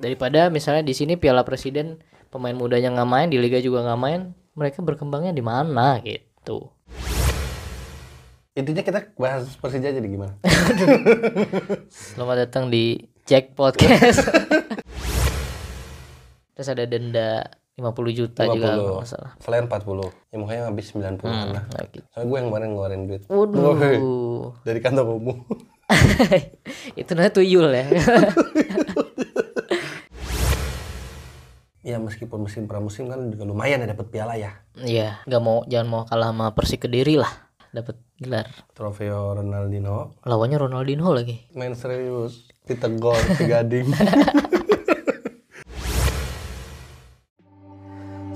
Daripada misalnya di sini Piala Presiden pemain mudanya nggak main, di liga juga nggak main, mereka berkembangnya di mana gitu. Intinya kita bahas Persija jadi gimana? Selamat datang di Jack Podcast. Terus ada denda 50 juta juga kalau nggak salah. Selain 40. Ya makanya habis 90 Hmm, lah. gitu. Soalnya gue yang kemarin ngeluarin duit. Waduh. Dari kantor umum. Itu namanya tuyul ya. Ya meskipun musim pramusim kan juga lumayan ya dapat piala ya. Iya, nggak mau jangan mau kalah sama Persik Kediri lah. Dapat gelar. Trofeo Ronaldinho. Lawannya Ronaldinho lagi. Main serius. Ditegur si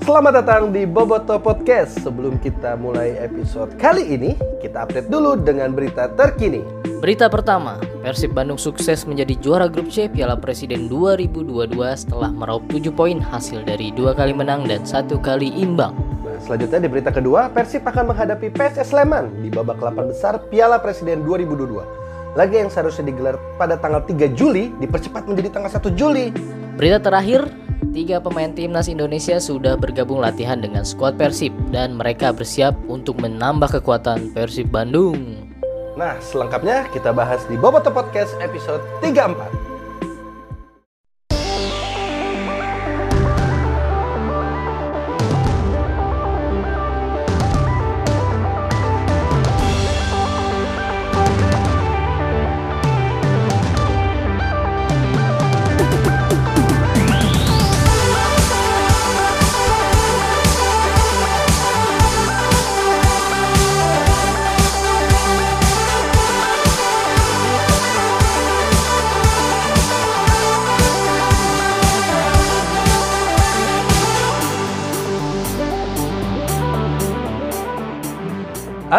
Selamat datang di Boboto Podcast. Sebelum kita mulai episode kali ini, kita update dulu dengan berita terkini. Berita pertama, Persib Bandung sukses menjadi juara grup C Piala Presiden 2022 setelah meraup 7 poin hasil dari dua kali menang dan satu kali imbang. Nah, selanjutnya di berita kedua, Persib akan menghadapi PSS Sleman di babak 8 besar Piala Presiden 2022. Laga yang seharusnya digelar pada tanggal 3 Juli dipercepat menjadi tanggal 1 Juli. Berita terakhir, tiga pemain timnas Indonesia sudah bergabung latihan dengan skuad Persib dan mereka bersiap untuk menambah kekuatan Persib Bandung. Nah, selengkapnya kita bahas di Boboto Podcast episode 34.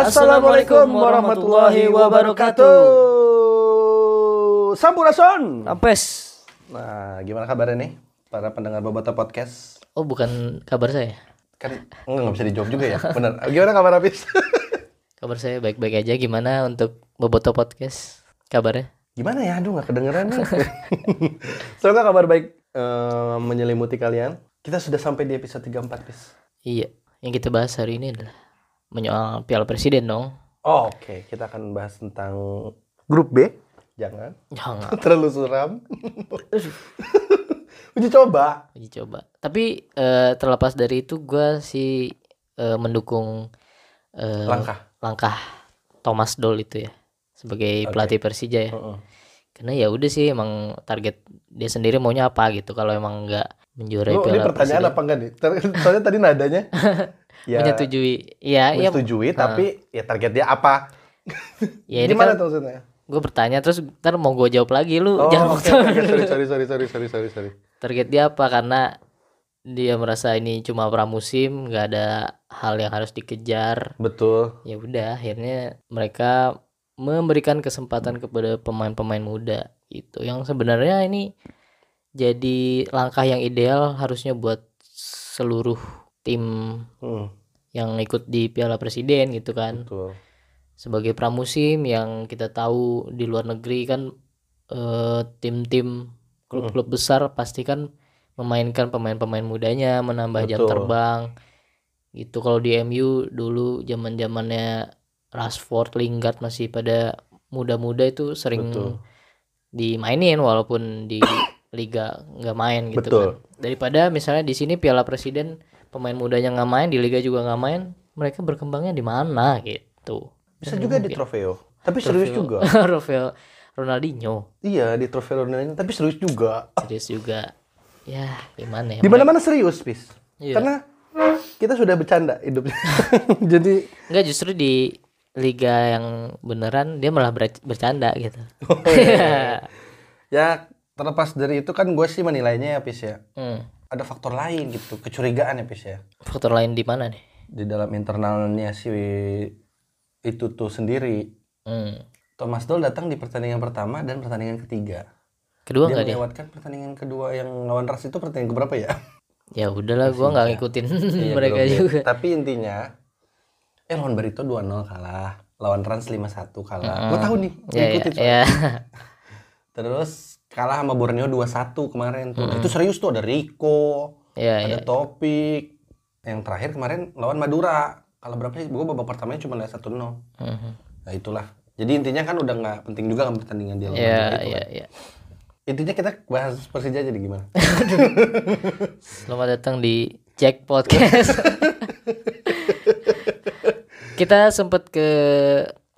Assalamualaikum warahmatullahi wabarakatuh. Sampurasun. Ampes. Nah, gimana kabarnya nih para pendengar Boboto Podcast? Oh bukan kabar saya. Kan enggak, nggak bisa dijawab juga ya. Benar. Gimana kabar Apis? Kabar saya baik-baik aja. Gimana untuk Boboto Podcast? Kabarnya? Gimana ya? Aduh nggak kedengeran nih. Semoga kabar baik eh, menyelimuti kalian. Kita sudah sampai di episode 34, Pis. Iya. Yang kita bahas hari ini adalah menyoal Piala Presiden dong. Oh, Oke, kita akan bahas tentang grup B. Jangan. Jangan. Terlalu suram. Uji coba. Uji coba. Tapi eh, terlepas dari itu gue sih eh, mendukung eh, Langkah. langkah Thomas Doll itu ya sebagai Oke. pelatih Persija ya. Heeh. Karena ya udah sih emang target dia sendiri maunya apa gitu kalau emang nggak menjuarai Lu, ini Piala pertanyaan Presiden. apa enggak nih? Soalnya tadi nadanya ya Menyetujui. Iya, iya. menyetujui, tapi ya target dia apa? Ya ini Gimana kan tuh maksudnya? gue bertanya terus ntar mau gue jawab lagi lu Oh, jangan oke, oke. sorry, sorry, sorry, sorry, sorry, sorry, sorry. target dia apa karena dia merasa ini cuma pramusim nggak ada hal yang harus dikejar Betul. ya udah akhirnya mereka memberikan kesempatan kepada pemain-pemain muda itu yang sebenarnya ini jadi langkah yang ideal harusnya buat seluruh tim Hmm, yang ikut di Piala Presiden gitu kan betul. sebagai pramusim yang kita tahu di luar negeri kan eh, tim-tim klub-klub besar pasti kan memainkan pemain-pemain mudanya menambah jam Betul. terbang gitu kalau di MU dulu zaman zamannya Rashford Lingard masih pada muda-muda itu sering Betul. dimainin walaupun di liga nggak main gitu Betul. kan daripada misalnya di sini Piala Presiden pemain mudanya nggak main di liga juga nggak main mereka berkembangnya di mana gitu Bisa juga di trofeo. Tapi serius juga. Rafael Ronaldinho Iya, di trofeo Ronaldinho, tapi serius juga. serius juga ya gimana ya Di mana-mana serius, Pis. Iya. Karena kita sudah bercanda hidupnya. Jadi Enggak justru di liga yang beneran dia malah ber- bercanda gitu ya terlepas dari itu kan gue sih menilainya ya, Pis ya. hmm. Ada faktor lain gitu, kecurigaan ya, Pis ya. faktor lain di mana nih Di dalam internalnya si itu tuh sendiri. hmm. Thomas Doll datang di pertandingan pertama dan pertandingan ketiga. kedua dia nggak dia melewatkan pertandingan kedua yang lawan Ras itu pertandingan keberapa ya? ya udahlah gua nggak ngikutin Iya, mereka grup B. juga Tapi intinya eh lawan Barito 2-0 kalah. Lawan Rans 5-1 kalah. Gue tahu nih, gue ya, ikutin ya, soalnya. ya. Terus kalah sama Borneo 2-1 kemarin tuh. Nah, itu serius tuh ada Rico, ya ada ya Topik. Yang terakhir kemarin lawan Madura. Kalau berapa sih? Gue babak pertamanya cuma lihat 1-0. Mhm. Nah, itulah. Jadi intinya kan udah nggak penting juga kan pertandingan dia lawan ya Madura itu ya kan. ya Intinya kita bahas Persija jadi gimana? Selamat datang di Jack Podcast. Kita sempat ke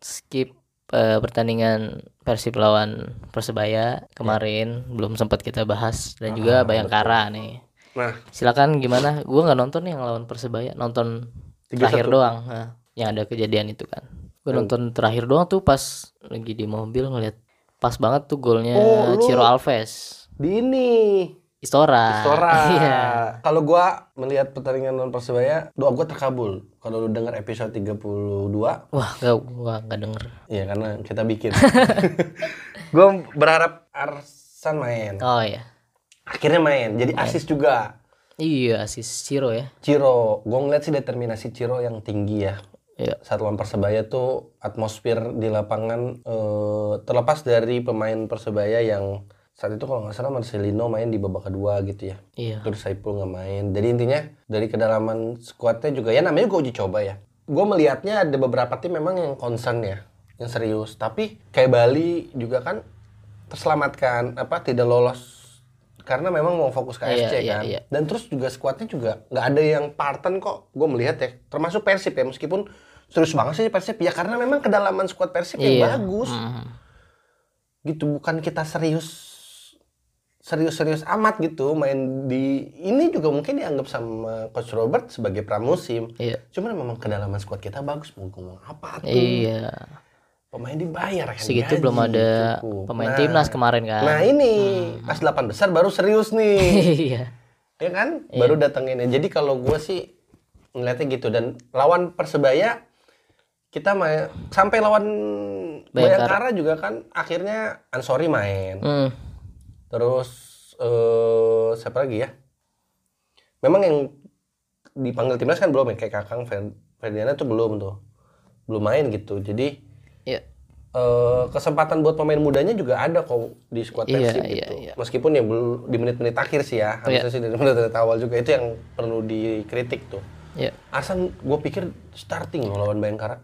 skip eh, pertandingan Persib lawan Persebaya kemarin, belum sempat kita bahas dan juga Bayangkara nih. Nah, Silakan gimana? Gua nggak nonton yang lawan Persebaya, nonton 3-1. terakhir doang. Nah, yang ada kejadian itu kan. Gue nonton terakhir doang tuh pas lagi di mobil ngeliat pas banget tuh golnya Oh, Ciro Alves. di ini Istora. Sora. Iya. Kalau gua melihat pertandingan lawan Persebaya, doa gua terkabul. Kalau lu dengar episode 32, Wah, gak, gua nggak denger. Iya karena kita bikin. gue berharap Arsan main. Oh ya. Akhirnya main. Jadi asis juga. Iya, asis Ciro ya. Ciro, gue ngeliat sih determinasi Ciro yang tinggi ya. Iya. Saat lawan Persebaya tuh atmosfer di lapangan eh, terlepas dari pemain Persebaya yang saat itu kalau nggak salah Marcelino main di babak kedua gitu ya. Iya. Terus Saipul nggak main. Jadi intinya dari kedalaman skuadnya juga ya namanya gue uji coba ya. Gue melihatnya ada beberapa tim memang yang concern ya, yang serius. Tapi kayak Bali juga kan terselamatkan apa tidak lolos karena memang mau fokus ke Iya, AFC iya, kan. iya. Dan terus juga skuadnya juga nggak ada yang parten kok. Gue melihat ya, termasuk Persib ya meskipun serius banget sih Persib ya karena memang kedalaman skuad Persib yang Iya. bagus Mhm. gitu bukan kita serius serius-serius amat gitu main di ini juga mungkin dianggap sama coach Robert sebagai pramusim Iya. cuman memang kedalaman squad kita bagus mau ngomong apa tuh Iya. pemain dibayar kan Segitu gaji, belum ada cukup. pemain Nah, timnas kemarin kan. nah ini pas 8 besar baru serius nih iya. ya kan baru datengin jadi kalau gue sih ngeliatnya gitu dan lawan persebaya kita main sampai lawan Bayangkara juga kan akhirnya Ansori main Hmm. Terus eh siapa lagi ya? Memang yang dipanggil timnas kan belum ya kayak Kakang Fer- Ferdiana tuh belum tuh. Belum main gitu. Jadi Iya. eh kesempatan buat pemain mudanya juga ada kok di skuad Iya, Persib iya, gitu. iya. Meskipun ya belum di menit-menit akhir sih ya. Harusnya sih dari menit-menit awal juga itu yang perlu dikritik tuh. Iya. Arsan gue pikir starting loh lawan Bayangkara.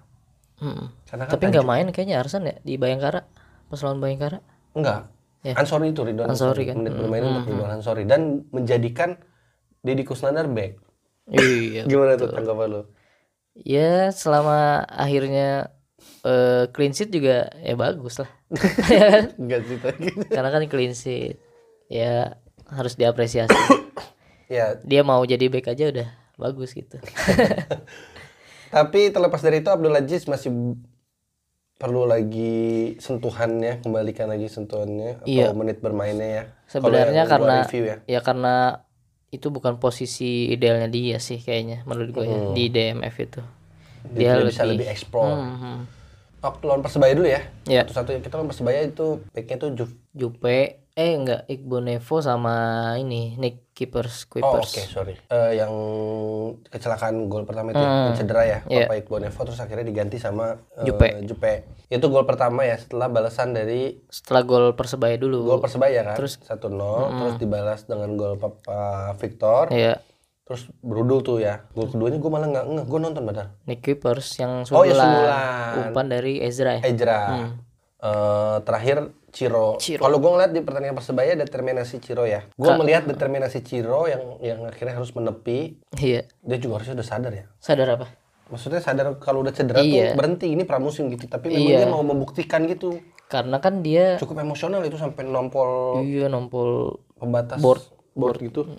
Hmm. Karena kan Tapi nggak main kayaknya Arsan ya di Bayangkara pas lawan Bayangkara. Enggak. Ya. Ansori itu Ridwan Ansori kan. Menit bermainnya untuk Ridwan Ansori dan menjadikan Deddy Kusnandar back. Iya. Gimana tuh tanggapan lu? Ya selama akhirnya eh, clean sheet juga ya bagus lah. Ya kan? Enggak sih tadi. Karena kan clean sheet. Ya harus diapresiasi. ya, Dia mau jadi back aja udah bagus gitu. tapi terlepas dari itu Abdul Aziz masih perlu lagi sentuhannya, kembalikan lagi sentuhannya atau Iya. menit bermainnya ya. Sebenarnya yang karena review ya. ya karena itu bukan posisi idealnya dia sih kayaknya menurut gue ya di DMF itu. Dia, bisa lebih explore. Hmm, Waktu lawan Persebaya dulu ya. Ya. Satu-satu kita lawan Persebaya itu backnya tuh. Jupe eh enggak Iqbal Nevo sama ini Nick Keepers Oh oke Kuipers. sorry. Eh, yang kecelakaan gol pertama itu yang cedera ya. Iya. Papa Iqbal Nevo terus akhirnya diganti sama eh, Jupe. Jupe. Itu gol pertama ya setelah balasan dari Setelah gol Persebaya dulu. gol Persebaya kan. Terus- 1-0 terus dibalas dengan gol Papa Victor. Iya, Terus berudul tuh ya. Gol keduanya gue malah nggak ngeh. Gue nonton padahal. Nick Keepers yang Oh, ya, sundulan. Umpan dari Ezra ya. Ejra. Eh, terakhir Ciro. Ciro. Kalau gue ngeliat di pertandingan Persebaya determinasi Ciro ya. Gue melihat determinasi Ciro yang yang akhirnya harus menepi. Iya. Dia juga harusnya udah sadar ya. Sadar apa? Maksudnya sadar kalau udah cedera Iya. tuh berhenti ini pramusim gitu. Tapi memang Iya. dia mau membuktikan gitu. Karena kan dia Cukup emosional itu sampai nompol iya nompol pembatas Board. board gitu. Dan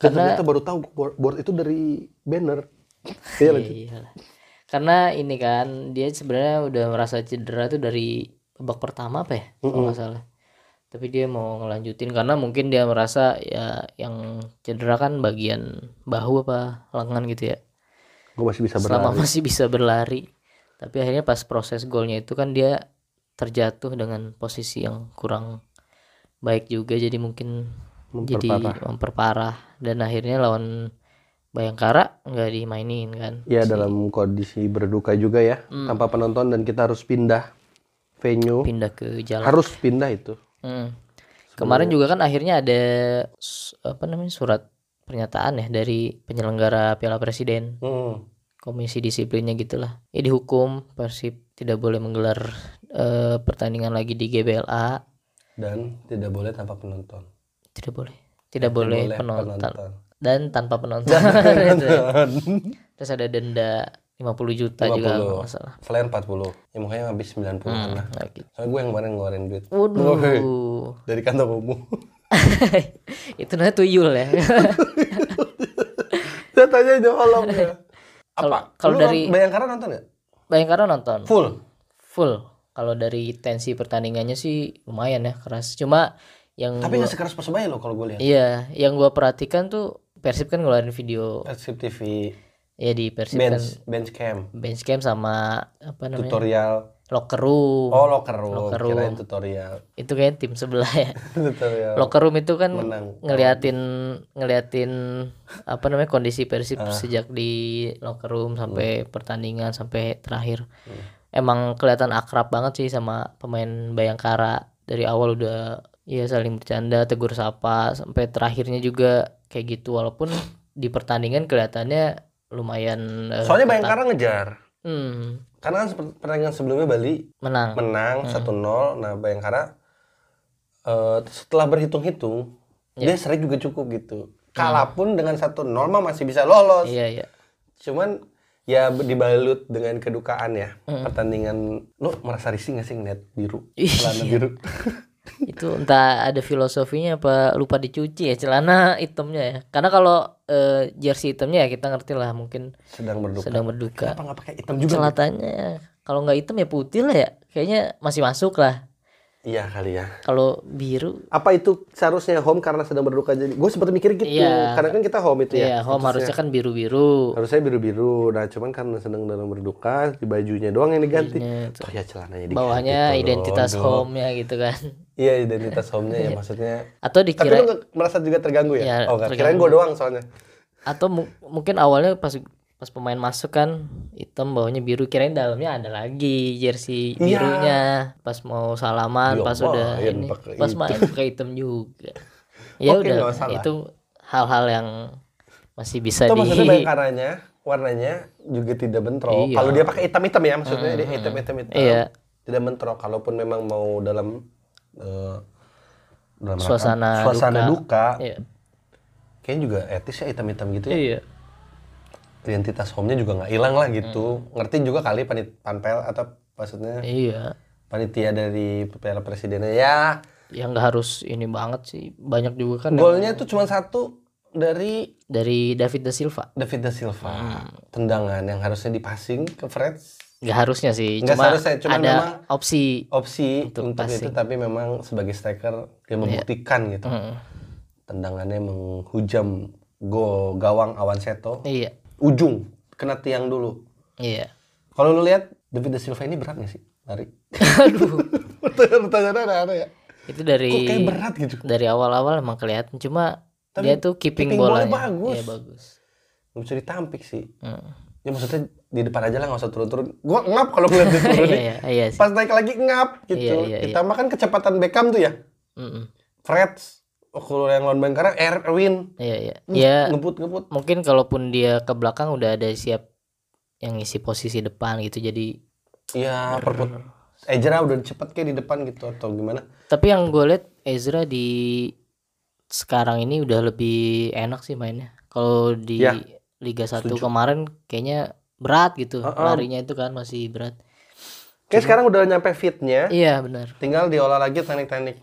Karena- ternyata baru tahu board, board itu dari banner. Iya. Iya. Karena ini kan dia sebenarnya udah merasa cedera tuh dari babak pertama apa ya kalau nggak salah. Tapi dia mau ngelanjutin karena mungkin dia merasa ya yang cedera kan bagian bahu apa lengan gitu ya. Gue masih bisa Selama berlari. masih bisa berlari. Tapi akhirnya pas proses golnya itu kan dia terjatuh dengan posisi yang kurang baik juga jadi mungkin jadi memperparah dan akhirnya lawan Bayangkara nggak dimainin kan. Ya dalam kondisi berduka juga ya, tanpa penonton dan kita harus pindah venue. Pindah ke jalan. Harus pindah itu. Hmm. Kemarin juga kan akhirnya ada apa namanya surat pernyataan ya dari penyelenggara Piala Presiden, Hmm. komisi disiplinnya gitulah. Ya dihukum Persib tidak boleh menggelar eh, pertandingan lagi di GBLA, Dan tidak boleh tanpa penonton. tidak boleh. Tidak boleh, boleh penonton. penonton. dan tanpa penonton. Itu ya. Terus ada denda 50 juta juga 50. kalau nggak salah. Selain 40. Ya makanya habis 90 an lah. Gitu. Soalnya gue yang kemarin ngeluarin duit. Waduh. Dari kantong umum. itu namanya tuyul ya. Saya tanya nyolong ya. Kalau- Apa? kalau dari- Bayangkara nonton gak? Bayangkara nonton. Full. Full. Kalau dari tensi pertandingannya sih lumayan ya keras. Cuma yang Tapi nggak sekeras Persebaya loh kalau gue lihat. iya, yang gua perhatikan tuh Persib kan ngeluarin video Persib TV, ya di Persib kan bench, bench cam, bench cam sama apa namanya? tutorial. locker room. Oh locker room, Locker room. kirain tutorial. Itu kayak tim sebelah ya. tutorial. locker room itu kan Menang. ngeliatin ngeliatin apa namanya kondisi Persib Ah. sejak di locker room sampai Hmm. pertandingan sampai terakhir. Emang kelihatan akrab banget sih sama pemain Bayangkara dari awal udah ya saling bercanda, tegur sapa sampai terakhirnya juga kayak gitu walaupun di pertandingan kelihatannya lumayan eh, Soalnya. Bayangkara ngejar. Hmm, Karena kan pertandingan sebelumnya Bali menang. menang Hmm. 1-0. Nah, Bayangkara eh, setelah berhitung-hitung Ya. dia seri juga cukup gitu. Kalaupun dengan 1-0 mah masih bisa lolos. Iya, iya. Cuman ya dibalut dengan kedukaan ya. Hmm. Pertandingan lu merasa risih gak sih ngeliat biru? Iya. Celana biru. itu entah ada filosofinya apa lupa dicuci ya celana hitamnya ya karena kalau eh, jersey hitamnya ya kita ngerti lah mungkin Sedang berduka. sedang berduka Kenapa nggak pakai hitam juga? celatanya kalau nggak hitam ya putih lah ya kayaknya masih masuk lah Iya kali ya. kalau biru Apa itu seharusnya home karena sedang berduka jadi? Gue sempat mikir gitu. Iya. Karena kan kita home itu ya ya. home harusnya kan biru biru Harusnya biru-biru. Nah, cuman karena sedang dalam berduka, di bajunya doang yang diganti. Oh ya celananya diganti. bawahnya tolong identitas home nya gitu kan Iya, identitas home-nya ya maksudnya. atau Tapi dikira lu nggak merasa juga terganggu ya? Iya, oh, terganggu. Kirain gue doang soalnya. atau mu- mungkin awalnya pas pas pemain masuk kan hitam bawahnya biru kirain dalamnya ada lagi jersey Iya. birunya pas mau salaman Dia pas udah main ini pas hitam. main pakai hitam juga ya Oke, udah itu hal-hal yang masih bisa Itu di maksudnya warnanya juga tidak bentrok. Iya. Kalau dia pakai hitam-hitam ya maksudnya dia hitam-hitam hitam. Iya. Tidak bentrok. Kalaupun memang mau dalam eh, dalam Suasana suasana duka, iya kayaknya juga etis ya hitam-hitam gitu ya. iya Identitas home-nya juga nggak hilang lah gitu. Ngerti juga kali panit panpel atau maksudnya iya. panitia dari Piala Presidennya. Ya. yang nggak harus ini banget sih. Banyak juga kan Golnya tuh cuma satu dari dari David da Silva. David da Silva. Hmm. Tendangan yang harusnya dipasing ke Freds. Nggak harusnya sih Nggak cuma seharusnya, cuman ada memang- opsi opsi Untuk untuk, itu tapi memang sebagai striker dia membuktikan gitu. Mm, tendangannya menghujam go gawang Awan Seto. Iya ujung kena tiang dulu. Iya. Kalau lu lihat David da Silva ini berat gak sih? Lari. Aduh. Pertanyaan ada ada ya? Itu dari kok kayak berat gitu? dari awal-awal emang kelihatan cuma Tapi dia tuh keeping, keeping bolanya. bagus. Iya, bagus. Nggak bisa ditampik sih. Hmm. ya maksudnya di depan aja lah nggak usah turun-turun. Gua ngap kalau ngeliat dia turun. Iya iya iya sih. Pas naik lagi ngap gitu. Iya, iya, iya. ditambah kan kecepatan Beckham tuh ya. Mm-mm. Freds kalau yang lawan Bayangkara Erwin. Iya iya. Ya ngebut ngebut. Mungkin kalaupun dia ke belakang udah ada siap yang ngisi posisi depan gitu jadi Iya, perput. Ezra udah cepet kayak di depan gitu atau gimana? tapi yang gue liat Ezra di sekarang ini udah lebih enak sih mainnya. Kalau di Ya, Liga 1 setuju. kemarin kayaknya berat gitu Heeh. larinya itu kan masih berat. Kayak sekarang udah nyampe fitnya, iya benar. Tinggal diolah lagi teknik-teknik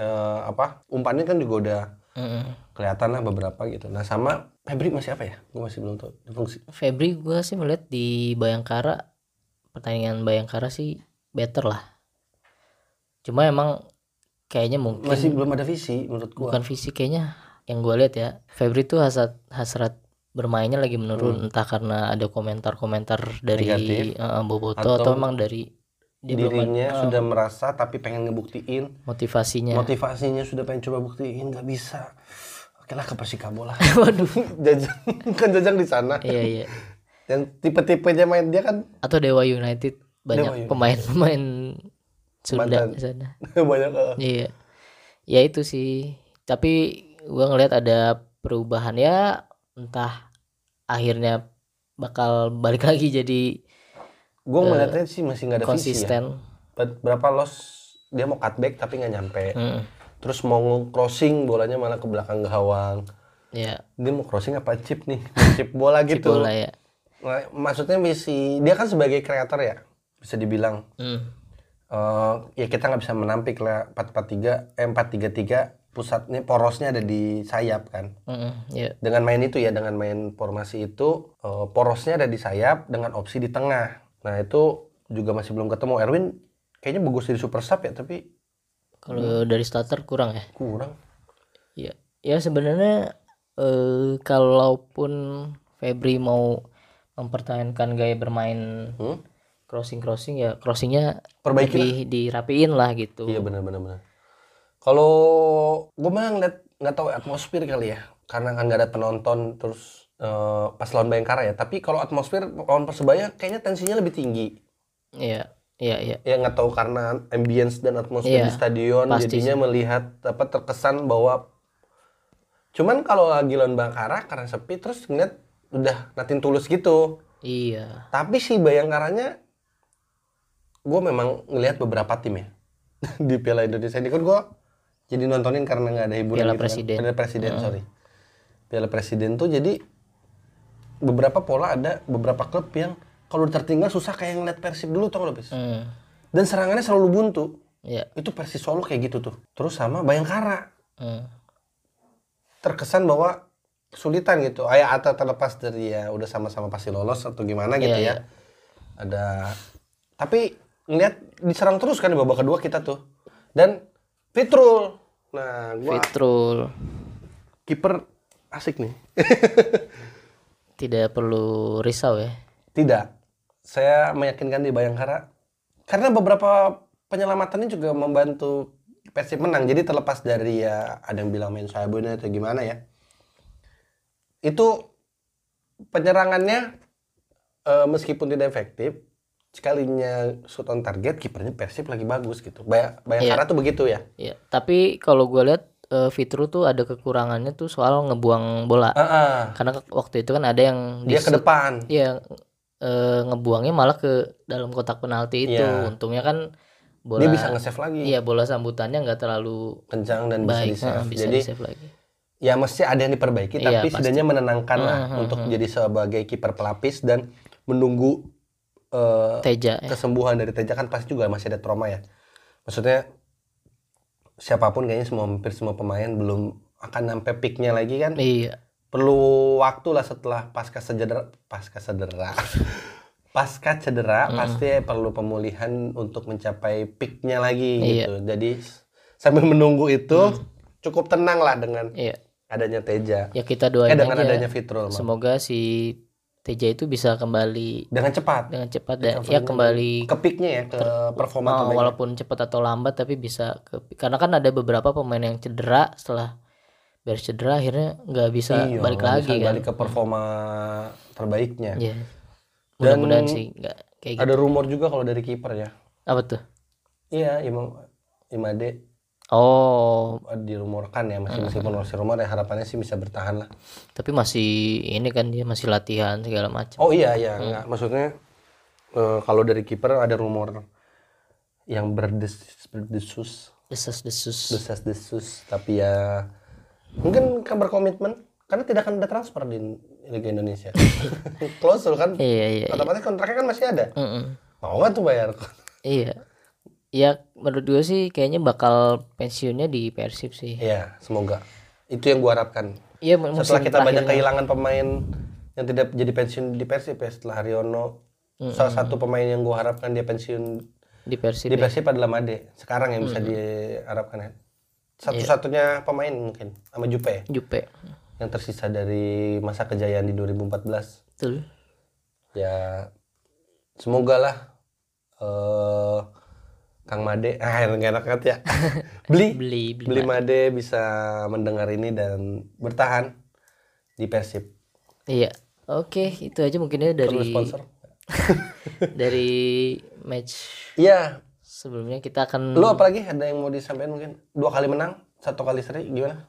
eh, apa? Umpannya kan juga udah Mm-mm. kelihatan lah beberapa gitu. Nah sama Febri masih apa ya? Gue masih belum tahu fungsi. Febri gue sih melihat di Bayangkara pertandingan Bayangkara sih better lah cuma emang kayaknya mungkin Masih belum ada visi menurut gua. bukan fisik kayaknya yang gue lihat ya Febri tuh hasrat hasrat bermainnya lagi menurun entah karena ada komentar-komentar dari Hmm. Negatif. eh, Boboto atau, Atau emang dari dia belum Dirinya eh, sudah merasa tapi pengen ngebuktiin. motivasinya. Motivasinya sudah pengen coba buktiin nggak bisa. Oke lah ke Persikabo lah. waduh Jajang. Kan Jajang di sana. iya iya. Yang tipe-tipenya main dia kan? Atau Dewa United banyak pemain-pemain Sunda di sana. Banyak. eh, iya. Ya itu sih. Tapi gua ngelihat ada perubahan ya entah akhirnya bakal balik lagi jadi Gue melihatnya sih masih nggak ada visi ya. konsisten Ber- Berapa loss dia mau cutback tapi nggak nyampe. Mm, Terus mau crossing bolanya malah ke belakang gawang. ya Dia mau crossing apa chip nih? Chip bola gitu. bola ya maksudnya misi dia kan sebagai kreator ya bisa dibilang Mm, eh ya kita nggak bisa menampik lah 443 eh 433 pusatnya porosnya ada di sayap kan mm, ya dengan main itu ya dengan main formasi itu eh, porosnya ada di sayap dengan opsi di tengah nah itu juga masih belum ketemu. Erwin kayaknya bagus di super sub ya tapi kalau dari starter kurang ya? Kurang. Ya ya sebenarnya eh kalaupun Febri mau mempertahankan gaya bermain Hmm? crossing crossing ya crossingnya perbaiki lah. lebih dirapiin lah gitu. Iya benar benar benar. Kalau gue malah ngeliat nggak tahu atmosfer kali ya. Karena kan nggak ada penonton terus eh, pas lawan Bayangkara ya. Tapi kalau atmosfer lawan Persebaya kayaknya tensinya lebih tinggi. Iya iya iya. Ya nggak tahu karena ambience dan atmosfer Iya, di stadion pasti jadinya melihat apa terkesan bahwa cuman kalau lagi lawan Bangkara karena sepi terus ngeliat udah natin tulus gitu. Iya. Tapi si Bayangkaranya gue memang ngelihat beberapa tim ya di Piala Indonesia ini. Kan gue jadi nontonin karena nggak ada hiburan Piala gitu Presiden. kan. Piala Presiden sorry. Piala Presiden tuh jadi beberapa pola ada beberapa klub yang kalau tertinggal susah kayak ngeliat Persib dulu tau nggak bis Hmm, dan serangannya selalu buntu. Iya. Itu Persis Solo kayak gitu tuh. Terus sama Bayangkara. Hmm, terkesan bahwa kesulitan gitu. Ayah atau terlepas dari ya udah sama-sama pasti lolos atau gimana gitu Iya, ya. ada tapi ngeliat diserang terus kan di babak kedua kita tuh. Dan Fitrul. Nah gua Fitrul. Kiper asik nih tidak perlu risau ya? Tidak. Saya meyakinkan di Bayangkara karena beberapa penyelamatannya juga membantu Persib menang. Jadi terlepas dari ya ada yang bilang main sabun atau gimana ya itu penyerangannya eh, meskipun tidak efektif sekalinya shoot on target kipernya Persib lagi bagus gitu. Bay Bayangkara tuh begitu ya. Iya, tapi kalau gue lihat eh, Fitru tuh ada kekurangannya tuh soal ngebuang bola. Ah, ah. Karena waktu itu kan ada yang dia ke depan Iya, eh, ngebuangnya malah ke dalam kotak penalti itu. Iya. Untungnya kan bola dia bisa nge-save lagi Iya, bola sambutannya nggak terlalu kencang dan bisa baik, di-save nah, bisa jadi di-save lagi. ya mesti ada yang diperbaiki Iya, tapi pasti. setidaknya menenangkan lah Hmm, untuk jadi sebagai kiper pelapis dan menunggu eh, Teja ya. kesembuhan dari Teja kan pasti juga masih ada trauma ya maksudnya siapa pun kayaknya semua hampir semua pemain belum akan sampai peaknya lagi kan Iya. perlu waktu lah setelah pasca cedera pasca cedera pasca cedera Hmm. pasti perlu pemulihan untuk mencapai peaknya lagi Iya. gitu jadi sambil menunggu itu cukup tenang lah dengan Iya. adanya Teja Ya kita doain eh dengan aja. adanya Fitrul. Semoga si Teja itu bisa kembali dengan cepat. Dengan cepat dan ya kembali ke peaknya ya ke performa Oh, walaupun cepat atau lambat tapi bisa ke karena kan ada beberapa pemain yang cedera setelah beres cedera akhirnya nggak bisa Iya, balik lagi bisa kan. balik ke performa terbaiknya. Iya. Dan mudah-mudahan sih nggak kayak gitu. ada rumor juga kalau dari kiper ya. Apa tuh? Iya Imam Imade oh. Dirumorkan ya masih meskipun masih rumor ya harapannya sih bisa bertahan lah. Tapi masih ini kan dia masih latihan segala macam. Oh iya iya nggak maksudnya eh, kalau dari kiper ada rumor yang berdes berdesus. Desas desus desas desus tapi ya mungkin kan berkomitmen karena tidak akan ada transfer di Liga Indonesia. Klausul kan? Iya iya iya. otomatis kontraknya kan masih ada. Mau nggak tuh bayar? Iya ya menurut gue sih kayaknya bakal pensiunnya di Persib sih Iya, semoga. Itu yang gua harapkan. iya Setelah kita banyak kehilangan pemain yang tidak jadi pensiun di Persib ya setelah Haryono. Salah satu pemain yang gua harapkan dia pensiun di Persib di ya. Persib adalah Made. Sekarang yang bisa diharapkan ya. Satu-satunya pemain mungkin sama Jupe ya, Jupe yang tersisa dari masa kejayaan di 2014. betul Ya semoga lah eh Kang Made, ah enak enak banget ya. beli, beli beli beli Made bisa mendengar ini dan bertahan di Persib. Iya. Oke, itu aja mungkinnya Perlu dari sponsor? dari match Iya. sebelumnya kita akan Lu apalagi ada yang mau disampaikan mungkin? Dua kali menang satu kali seri gimana?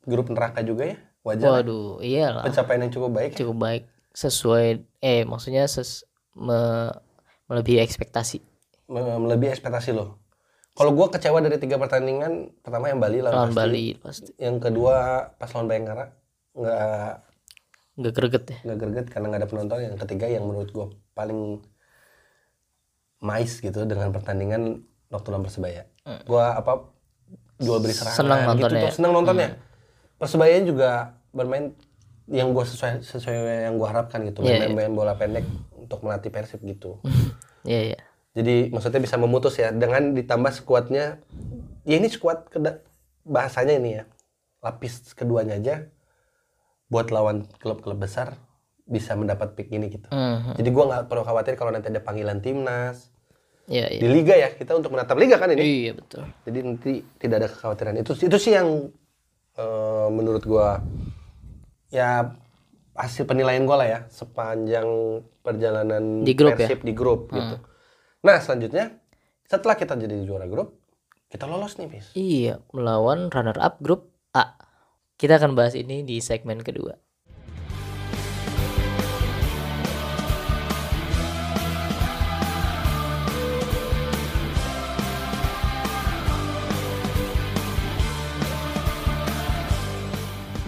Grup neraka juga ya? Wajar. waduh iyalah Pencapaian yang cukup baik. cukup baik sesuai eh maksudnya ses, me- melebihi ekspektasi Melebihi ekspektasi lo. Kalau gua kecewa dari tiga pertandingan, pertama yang Bali lawan lawan pasti. Bali pasti Yang kedua pas lawan Bayangkara nggak nggak greget ya nggak greget karena nggak ada penonton. Yang ketiga yang menurut gua paling mais gitu dengan pertandingan Nocturnal Persebaya. Gua apa jual beli serangan Hmm. Senang gitu nontonnya tuh, ya? senang nontonnya. Persebaya juga bermain yang gua sesuai sesuai yang gua harapkan gitu, Iya, main-main bola pendek untuk melatih Persib gitu. iya iya Jadi maksudnya bisa memutus ya dengan ditambah skuadnya. Ya ini skuad keda- bahasanya ini ya. Lapis keduanya aja buat lawan klub-klub besar bisa mendapat pick ini gitu. Mhm. Jadi gua nggak perlu khawatir kalau nanti ada panggilan timnas iya di iya liga ya. Kita untuk menatap liga kan ini. iya betul Jadi nanti tidak ada kekhawatiran. Itu itu sih yang eh, menurut gua ya hasil penilaian gua lah ya sepanjang perjalanan Di grup ya? Di grup gitu. Nah, selanjutnya setelah kita jadi juara grup, kita lolos nih, Pis. iya melawan runner up grup A kita akan bahas ini di segmen kedua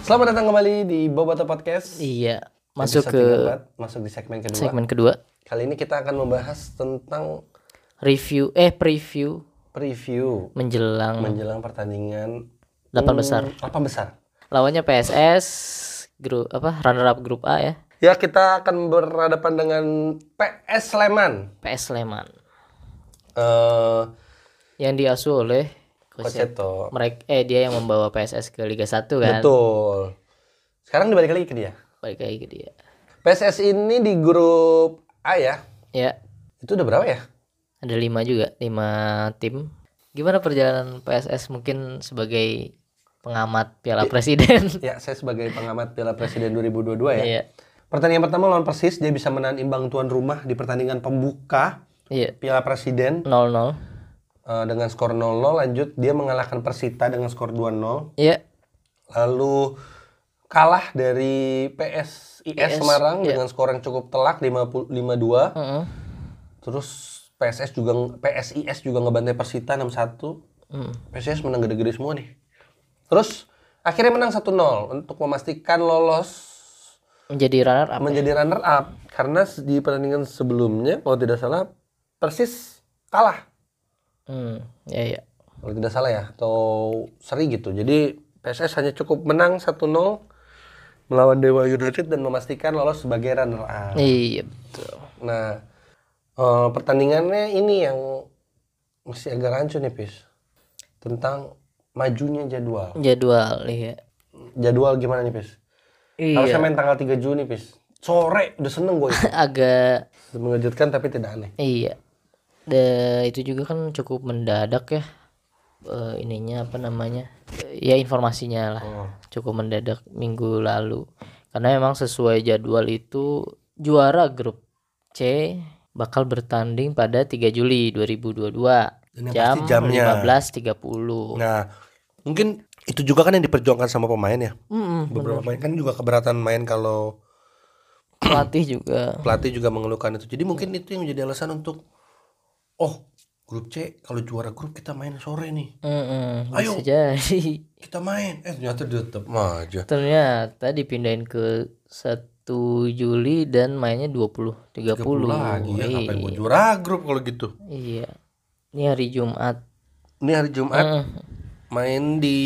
Selamat datang kembali di Boboto Podcast. iya masuk Episode ke 34, masuk di segmen kedua. segmen kedua Kali ini kita akan membahas tentang review eh preview preview menjelang menjelang pertandingan delapan besar hmm, delapan besar. lawannya PSS grup apa runner up grup A ya Ya, kita akan berhadapan dengan PS Sleman. PS Sleman Eh, yang diasuh oleh Koceto. mereka eh dia yang membawa PSS ke Liga 1 kan Betul. Sekarang dibalik lagi ke dia. balik lagi ke dia PSS ini di grup A ya. ya Itu udah berapa ya? Ada lima juga lima tim gimana perjalanan PSS mungkin sebagai pengamat Piala Presiden Ya, saya sebagai pengamat Piala Presiden 2022 ya. iya Pertandingan pertama lawan Persis, dia bisa menahan imbang tuan rumah di pertandingan pembuka iya Piala Presiden 0-0 eh, dengan skor 0-0. Lanjut dia mengalahkan Persita dengan skor 2-0. iya Lalu kalah dari PSIS IS, Semarang iya. dengan skor yang cukup telak 50 5-2. Heeh. Terus PSS juga PSIS juga ngebantai Persita 6-1. Hmm. PSIS menang gede-gede semua nih. Terus akhirnya menang 1-0 untuk memastikan lolos menjadi runner up menjadi runner up karena di pertandingan sebelumnya kalau tidak salah Persis kalah hmm ya ya kalau tidak salah ya atau seri gitu. Jadi PSS hanya cukup menang 1-0 melawan Dewa United dan memastikan lolos sebagai runner up. iya betul Nah, eh, pertandingannya ini yang masih agak rancu nih, Pis. Tentang majunya jadwal. jadwal iya Jadwal gimana nih, Pis? Harusnya iya main tanggal 3 Juni, Pis. Sore, udah seneng gue. agak Mengejutkan tapi tidak aneh. Iya. Da, itu juga kan cukup mendadak ya. Eh, ininya apa namanya? Eh, ya informasinya lah. Oh. Cukup mendadak minggu lalu. Karena memang sesuai jadwal itu juara grup C bakal bertanding pada 3 Juli 2022 Dan yang jam jamnya. 15.30. Nah, mungkin itu juga kan yang diperjuangkan sama pemain ya. Mm-mm, Beberapa pemain kan juga keberatan main kalau pelatih juga. pelatih juga mengeluhkan itu. Jadi mungkin itu yang menjadi alasan untuk oh, grup C kalau juara grup kita main sore nih. Mm-mm, Ayo. bisa jadi. Kita main. Eh ternyata tetap aja. Ternyata dipindahin ke 1 Juli dan mainnya 20 30, 30 lagi ya ngapain juara grup kalau gitu. Iya. Ini hari Jumat. Ini hari Jumat Mm, main di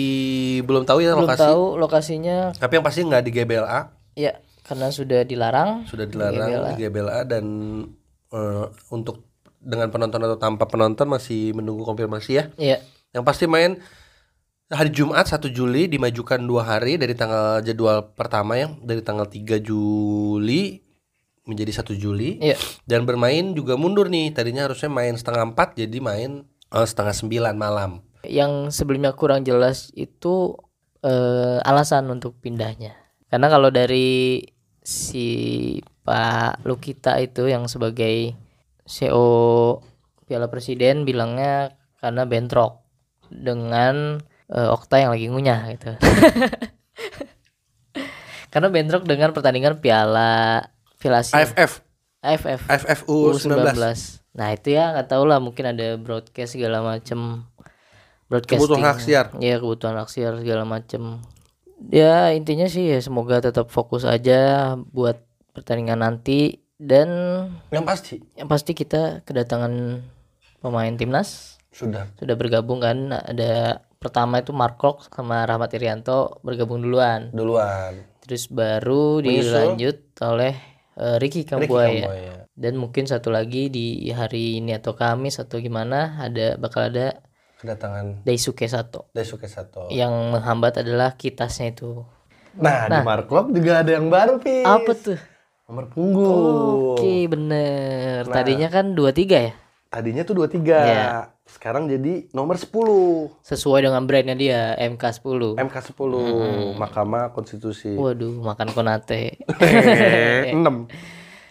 belum tahu ya belum lokasi. tahu lokasinya Tapi yang pasti nggak di GBLA, ya karena sudah dilarang. sudah dilarang di GBLA dan eh, untuk dengan penonton atau tanpa penonton masih menunggu konfirmasi ya. Iya. Yang pasti main hari Jumat 1 Juli dimajukan dua hari dari tanggal jadwal pertama yang dari tanggal 3 Juli menjadi 1 Juli Iya. dan bermain juga mundur nih tadinya harusnya main setengah empat jadi main eh, setengah sembilan malam Yang sebelumnya kurang jelas itu eh, alasan untuk pindahnya. Karena kalau dari si Pak Lukita itu yang sebagai CEO Piala Presiden bilangnya karena bentrok dengan eh, Okta yang lagi ngunyah gitu. Karena bentrok dengan pertandingan Piala Piala Asia. AFF, AFF AFF U19. Nah itu ya nggak tahu lah mungkin ada broadcast segala macem broadcasting. Kebutuhan hak siar. Iya kebutuhan hak siar segala macem. Ya intinya sih ya semoga tetap fokus aja buat pertandingan nanti dan Yang pasti yang pasti kita kedatangan pemain timnas sudah. sudah bergabung kan ada pertama itu Mark Klok sama Rahmat Irianto bergabung duluan Duluan. terus baru dilanjut oleh eh, Ricky Ricky Kambuaya Kamboya. dan mungkin satu lagi di hari ini atau Kamis atau gimana ada bakal ada Kedatangan Daisuke Sato Daisuke Sato. yang menghambat adalah kitasnya itu Nah, di Mark Klok juga ada yang baru, Pis. apa tuh Nomor punggung. oke bener Nah. tadinya kan 23 ya Tadinya tuh 23. Iya. Sekarang jadi nomor 10. sesuai dengan brandnya dia MK10 MK10 Mahkamah Konstitusi. waduh makan konate 6.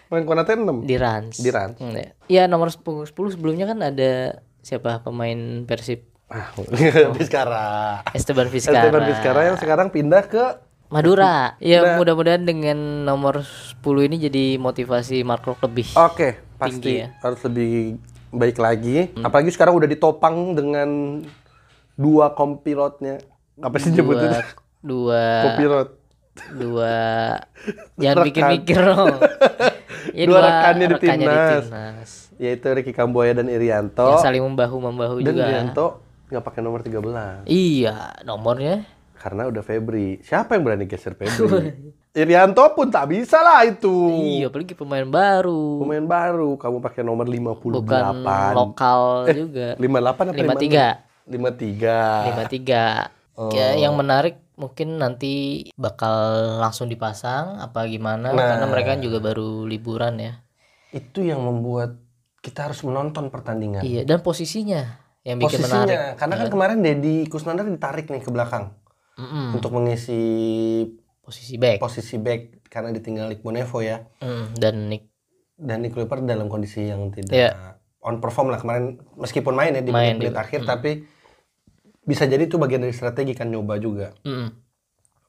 Main Konate 6. di Rans Di Rans. Hmm, ya. ya nomor 10, 10 sebelumnya kan ada siapa pemain Persib Ah, Vizcara. Esteban Vizcara Esteban Vizcara yang sekarang pindah ke Madura ya Nah. mudah-mudahan dengan nomor 10 ini jadi motivasi Mark Klok lebih Oke, pasti Tinggi ya. harus lebih baik lagi. Apalagi sekarang udah ditopang dengan dua kompilotnya. Apa sih dua nyebutnya? dua Kompilot. dua jangan Rekan. bikin mikir dong ya, Dua rekannya di timnas. timnas. Yaitu Ricky Kamboya dan Irianto. yang saling membahu membahu dan juga Irianto nggak pakai nomor 13 iya nomornya karena udah Febri. Siapa yang berani geser Febri? Irianto pun tak bisa lah itu. iya apalagi pemain baru Pemain baru, kamu pakai nomor 58. bukan lokal juga 58 apa 53 53. 53 Oh. Ya, yang menarik mungkin nanti bakal langsung dipasang apa gimana Nah. karena mereka kan juga baru liburan ya Itu yang membuat kita harus menonton pertandingan. iya dan posisinya yang bikin Posisinya, menarik karena kan kemarin Dedi Kusnandar ditarik nih ke belakang Mm-mm. untuk mengisi posisi back posisi back karena ditinggal Nick Bonevo ya. Mm, dan Nick Dan Nick Kuiper dalam kondisi yang tidak Iya. on perform lah kemarin meskipun main ya di Main menit-menit akhir tapi bisa jadi itu bagian dari strategi kan nyoba juga. Mm-mm.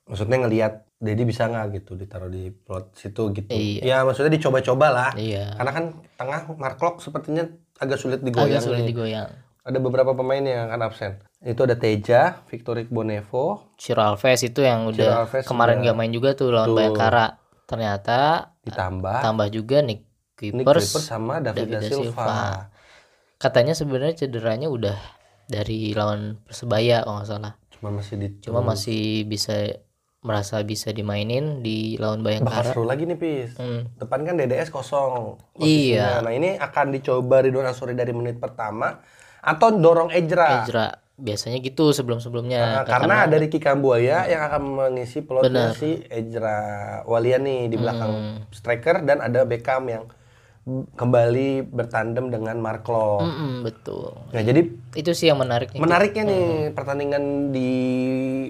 Maksudnya ngelihat Dedi bisa nggak gitu ditaruh di plot situ gitu. Iya. Ya maksudnya dicoba-coba lah. iya Karena kan tengah Mark Klok sepertinya agak sulit digoyang. agak sulit nih. digoyang Ada beberapa pemain yang akan absen. Itu ada Teja, Victoric Bonevo, Ciro Alves itu yang udah Alves kemarin udah- gak main juga tuh lawan Tuh. Bayangkara ternyata ditambah tambah juga Nick Kuipers sama David, David da Silva. Silva. katanya sebenarnya cederanya udah dari lawan Persebaya kalau nggak salah Cuma masih di cuma masih bisa merasa bisa dimainin di lawan bakal Bayangkara seru lagi nih Pis. Hmm. Depan kan DDS kosong. Iya. posisinya. Nah, ini akan dicoba Ridwan Asuri dari menit pertama atau dorong Ejra. Ezra biasanya gitu sebelum-sebelumnya. Nah, karena ada Ricky Kambuaya yang akan mengisi plotnya Benar. si Ejra Waliani di belakang Hmm. striker dan ada Beckham yang kembali bertandem dengan Marklo. Mm-mm, betul. Nah, jadi itu sih yang menarik nih menariknya nih pertandingan di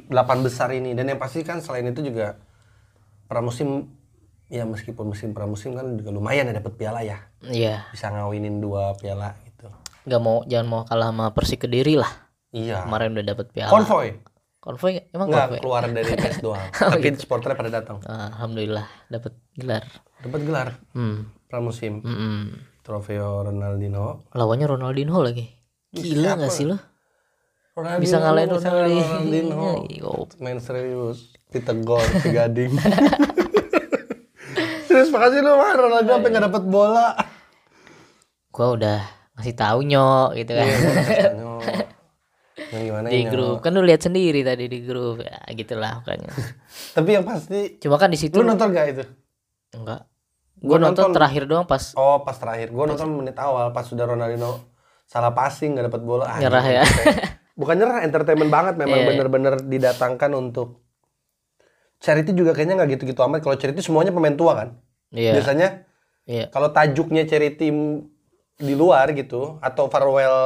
delapan besar ini. Dan yang pasti kan selain itu juga pramusim ya meskipun musim pramusim kan juga lumayan ya dapat piala ya. Iya. Bisa ngawinin dua piala. gitu nggak mau jangan mau kalah sama Persik Kediri lah. Iya. Kemarin udah dapet piala. Konvoy? Konvoy? Emang nggak keluar dari tes doang. Oh, tapi gitu. supporternya pada datang. Alhamdulillah dapet gelar. Dapat gelar? Hmm. pramusim. Mm-mm. trofeo Ronaldinho. Lawannya Ronaldinho lagi. Gila nggak sih lo Ronaldinho bisa ngalahin Ronaldinho. Ronaldinho Yo, main serius. Ditegur si gading serius makasih lu mah Ronaldo sampai nggak dapat bola. Gua udah ngasih tahu nyok gitu kan. Yang gimana di grup. Kan lu lihat sendiri tadi di grup. Ya gitulah pokoknya. Tapi yang pasti cuma kan di situ lu nonton gak itu? Enggak. Gua gua nonton, nonton. terakhir doang pas oh pas terakhir. Gua nonton menit awal pas sudah Ronaldinho salah passing nggak dapat bola. Ah, Nyerah ya. bukan nyerah entertainment banget memang Iya. bener-bener didatangkan untuk charity juga kayaknya nggak gitu-gitu amat. Kalau charity semuanya pemain tua kan? Iya. Biasanya iya. kalau tajuknya charity di luar gitu atau farewell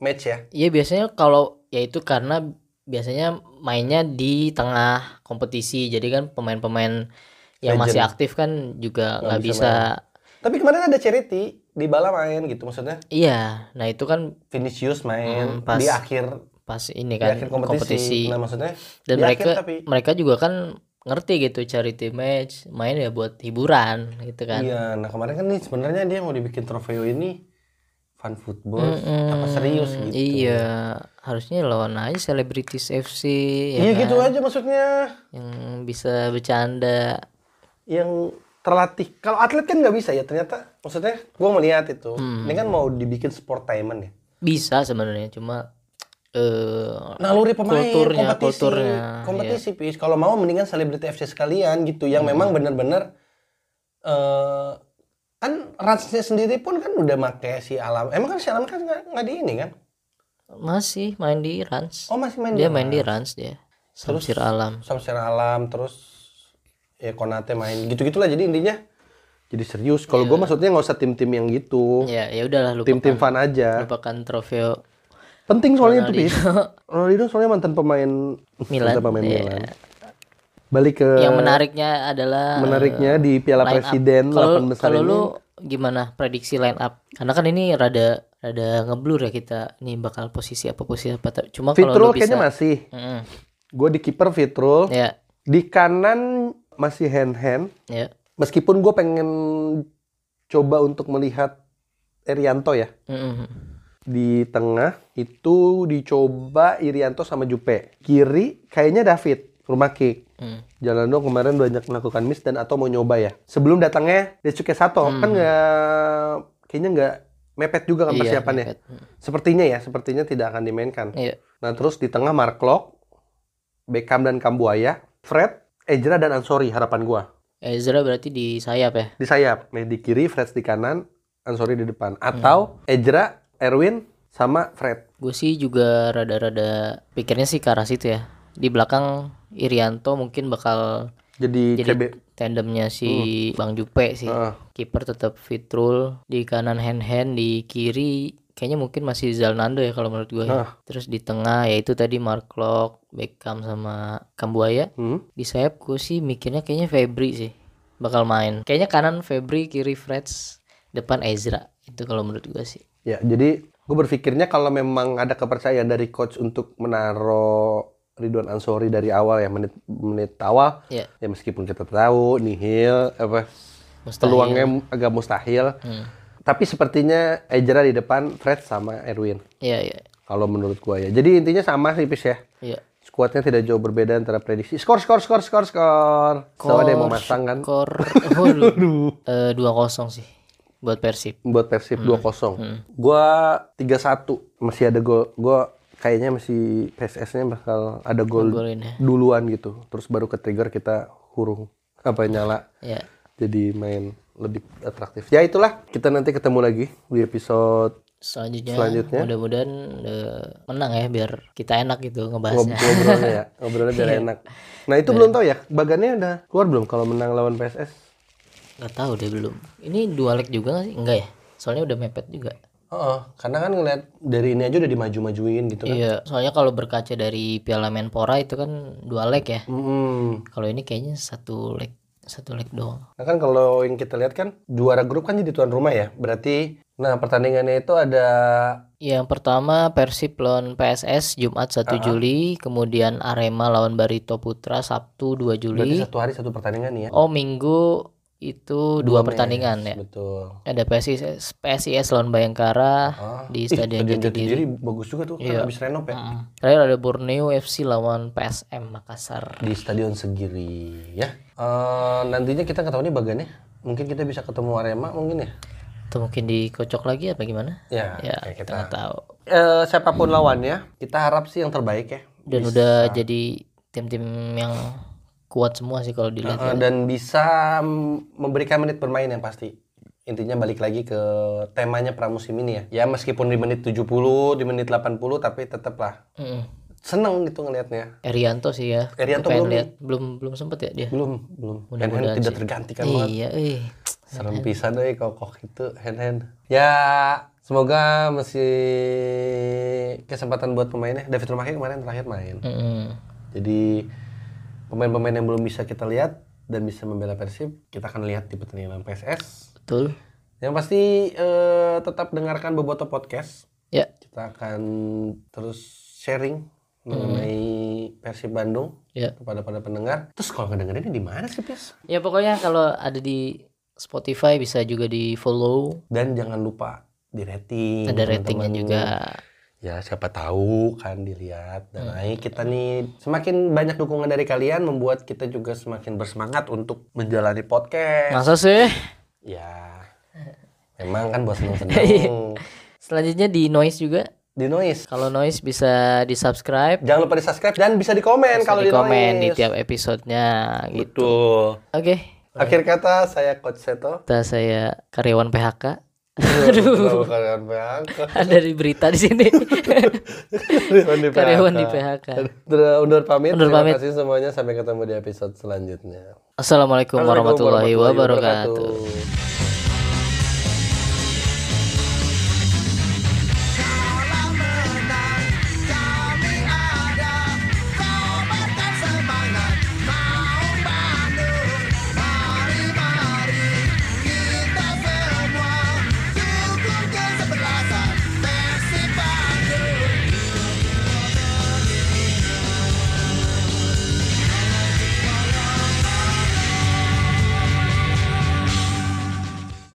match ya iya biasanya kalau ya itu karena biasanya mainnya di tengah kompetisi jadi kan pemain-pemain yang Legend. masih aktif kan juga nggak bisa bisa, tapi kemarin ada charity di bala main gitu maksudnya iya nah itu kan Vinicius main Hmm, pas. di akhir pas ini di kan akhir kompetisi. Nah, maksudnya dan di mereka akhir tapi mereka juga kan ngerti gitu charity match main ya buat hiburan gitu kan iya, nah kemarin kan nih sebenarnya dia mau dibikin trofeo ini fun football Mm-mm. apa serius gitu. iya harusnya lawan aja selebritis FC ya Iya kan? gitu aja maksudnya yang bisa bercanda yang terlatih. Kalau atlet kan nggak bisa ya ternyata. Maksudnya gue melihat itu. Hmm. Ini kan mau dibikin sportainment ya. bisa sebenarnya cuma eh Naluri pemain, Kulturnya, kompetisi, kulturnya, kompetisi Pis. Kalau mau mendingan selebriti FC sekalian gitu, yang Hmm. memang bener-bener eh kan Ransnya sendiri pun kan udah make si Alam. Emang kan si Alam kan nggak di ini kan? masih main di Rans Oh masih main dia di main di Rans. Dia Samsir Alam Samsir Alam terus ya Konate main gitu-gitulah jadi intinya jadi serius. Kalau Iya. gue maksudnya nggak usah tim-tim yang gitu. ya ya udahlah lupakan Tim-tim fun aja. lupakan trofeo Penting soalnya itu, Pis. Ronaldinho soalnya mantan pemain Milan, mantan pemain iya. Milan. Balik ke yang menariknya adalah menariknya di Piala. Presiden kalau 8 besar kalau ini. lu gimana prediksi line up karena kan ini rada rada ngeblur ya kita nih bakal posisi apa posisi apa cuma kalau lu bisa kayaknya masih. Mm-mm. Gue di kiper Fitrul. ya Di kanan masih hand hand. ya Meskipun gue pengen coba untuk melihat Erianto ya. Mm-mm. Di tengah itu dicoba Irianto sama Jupe. Kiri kayaknya David rumah kick. Mm. Jalan dong kemarin banyak melakukan miss dan atau mau nyoba ya. Sebelum datangnya Desuke Sato kan nggak kayaknya nggak mepet juga kan Iya, persiapannya. mepet. Mm. Sepertinya ya, sepertinya tidak akan dimainkan. Iya. Nah terus di tengah Mark Locke, Beckham dan Kambuaya, Fred, Ejra dan Ansori harapan gua. Ezra berarti di sayap ya Di sayap, nih di kiri, Fred di kanan, Ansori di depan. Atau Ejra, Erwin, sama Fred. gue sih juga rada-rada pikirnya sih ke arah situ ya di belakang Irianto mungkin bakal Jadi, jadi CB. tandemnya si Bang Jupe sih Heeh. kiper tetap Fitrul di kanan hand hand di kiri kayaknya mungkin masih Zalnando ya kalau menurut gue ya. Ah. terus di tengah yaitu tadi Mark Locke Beckham sama Kambuaya Hmm. di sayap gue sih mikirnya kayaknya Febri sih bakal main kayaknya kanan Febri kiri Freds depan Ezra itu kalau menurut gue sih Ya, jadi gue berpikirnya kalau memang ada kepercayaan dari coach untuk menaruh Ridwan Ansori dari awal ya menit menit awal ya. ya meskipun kita tahu nihil apa mustahil. peluangnya agak mustahil. Hmm. tapi sepertinya Ejra di depan Fred sama Erwin. Iya iya. Kalau menurut gua ya. Jadi intinya sama sih Pis ya. Iya. Skuadnya tidak jauh berbeda antara prediksi. Skor skor skor skor skor. Sama ada yang mau masang kan? skor. Eh, dua kosong sih buat Persib. Buat Persib 2-0 gua 3-1 masih ada gol gua kayaknya masih PSS-nya bakal ada gol ya. duluan gitu. Terus baru ke trigger kita hurung apa nyala. Ya. Jadi main lebih atraktif. Ya itulah kita nanti ketemu lagi di episode selanjutnya, Selanjutnya. mudah-mudahan eh, menang ya biar kita enak gitu ngebahasnya. Ngobrolnya ya. Ngobrolnya biar Iya. enak. Nah itu belum tahu ya bagannya udah keluar belum kalau menang lawan PSS nggak tahu deh belum. Ini dua leg juga nggak sih? Enggak ya? Soalnya udah mepet juga. Heeh, karena kan ngeliat dari ini aja udah dimaju-majuin gitu kan. Iya soalnya kalau berkaca dari Piala Menpora itu kan dua leg ya. Mm-mm. kalau ini kayaknya satu leg satu leg doang. Nah kan kalau yang kita lihat kan juara grup kan jadi tuan rumah ya. Berarti nah pertandingannya itu ada yang pertama Persib lawan PSS Jumat 1 Juli kemudian Arema lawan Barito Putra Sabtu 2 berarti Juli satu hari satu pertandingan ya. oh Minggu itu dua, match, pertandingan ya Betul. ada PSIS PSIS lawan Bayangkara Ah. di Stadion Jatidiri. Bagus juga tuh Iya. kan habis renov ya. Mm. Terakhir ada Borneo FC lawan PSM Makassar. Di Stadion Segiri ya. Eh, nantinya kita tahu nih bagannya. Mungkin kita bisa ketemu Arema mungkin ya. Atau mungkin dikocok lagi apa gimana? Ya, Ya, kita kita. nggak tahu. Eh, siapa pun lawannya, kita harap sih yang terbaik ya. Dan udah jadi tim-tim yang kuat semua sih kalau dilihat. Eh, dan bisa mm, memberikan menit bermain yang pasti. Intinya balik lagi ke temanya pramusim ini ya. Ya meskipun di menit 70, di menit 80 tapi tetaplah Mm-mm. seneng gitu ngelihatnya. Erianto sih ya. Erianto belum lihat. belum belum sempet ya dia. Belum, belum. Hand Mudah-mudahan hand tidak sih. tergantikan banget. Iya, eh. Serem pisan deh kokoh itu hand hand. Ya semoga masih kesempatan buat pemainnya. David Rumahnya kemarin terakhir main. Mm-mm. Jadi pemain-pemain yang belum bisa kita lihat dan bisa membela Persib, kita akan lihat di pertandingan PSS. Betul. Yang pasti eh, tetap dengarkan Boboto Podcast. Ya, Kita akan terus sharing mengenai Persib Bandung Ya. kepada para pendengar. Terus kalau ngedengerinnya di mana sih, Pis? Ya pokoknya kalau ada di Spotify bisa juga di follow. Dan jangan lupa di rating. Ada ratingnya juga. Ya siapa tahu kan dilihat dan naik kita nih semakin banyak dukungan dari kalian membuat kita juga semakin bersemangat untuk menjalani podcast. Masa sih? Ya memang kan buat seneng-seneng Selanjutnya di noise juga. di noise. Kalau noise bisa di subscribe, Jangan lupa di subscribe dan bisa di komen kalau di di komen di tiap episodenya gitu. Oke. Akhir kata saya Coach Seto. Kita saya karyawan PHK. Aduh. Karyawan PHK. Ada di berita di sini. Karyawan di PHK. karyawan di PHK. Undur pamit. Undur Terima pamit. kasih semuanya. Sampai ketemu di episode selanjutnya. Assalamuallahu warahmatullahi Assalamualaikum wabarakatuh. wabarakatuh.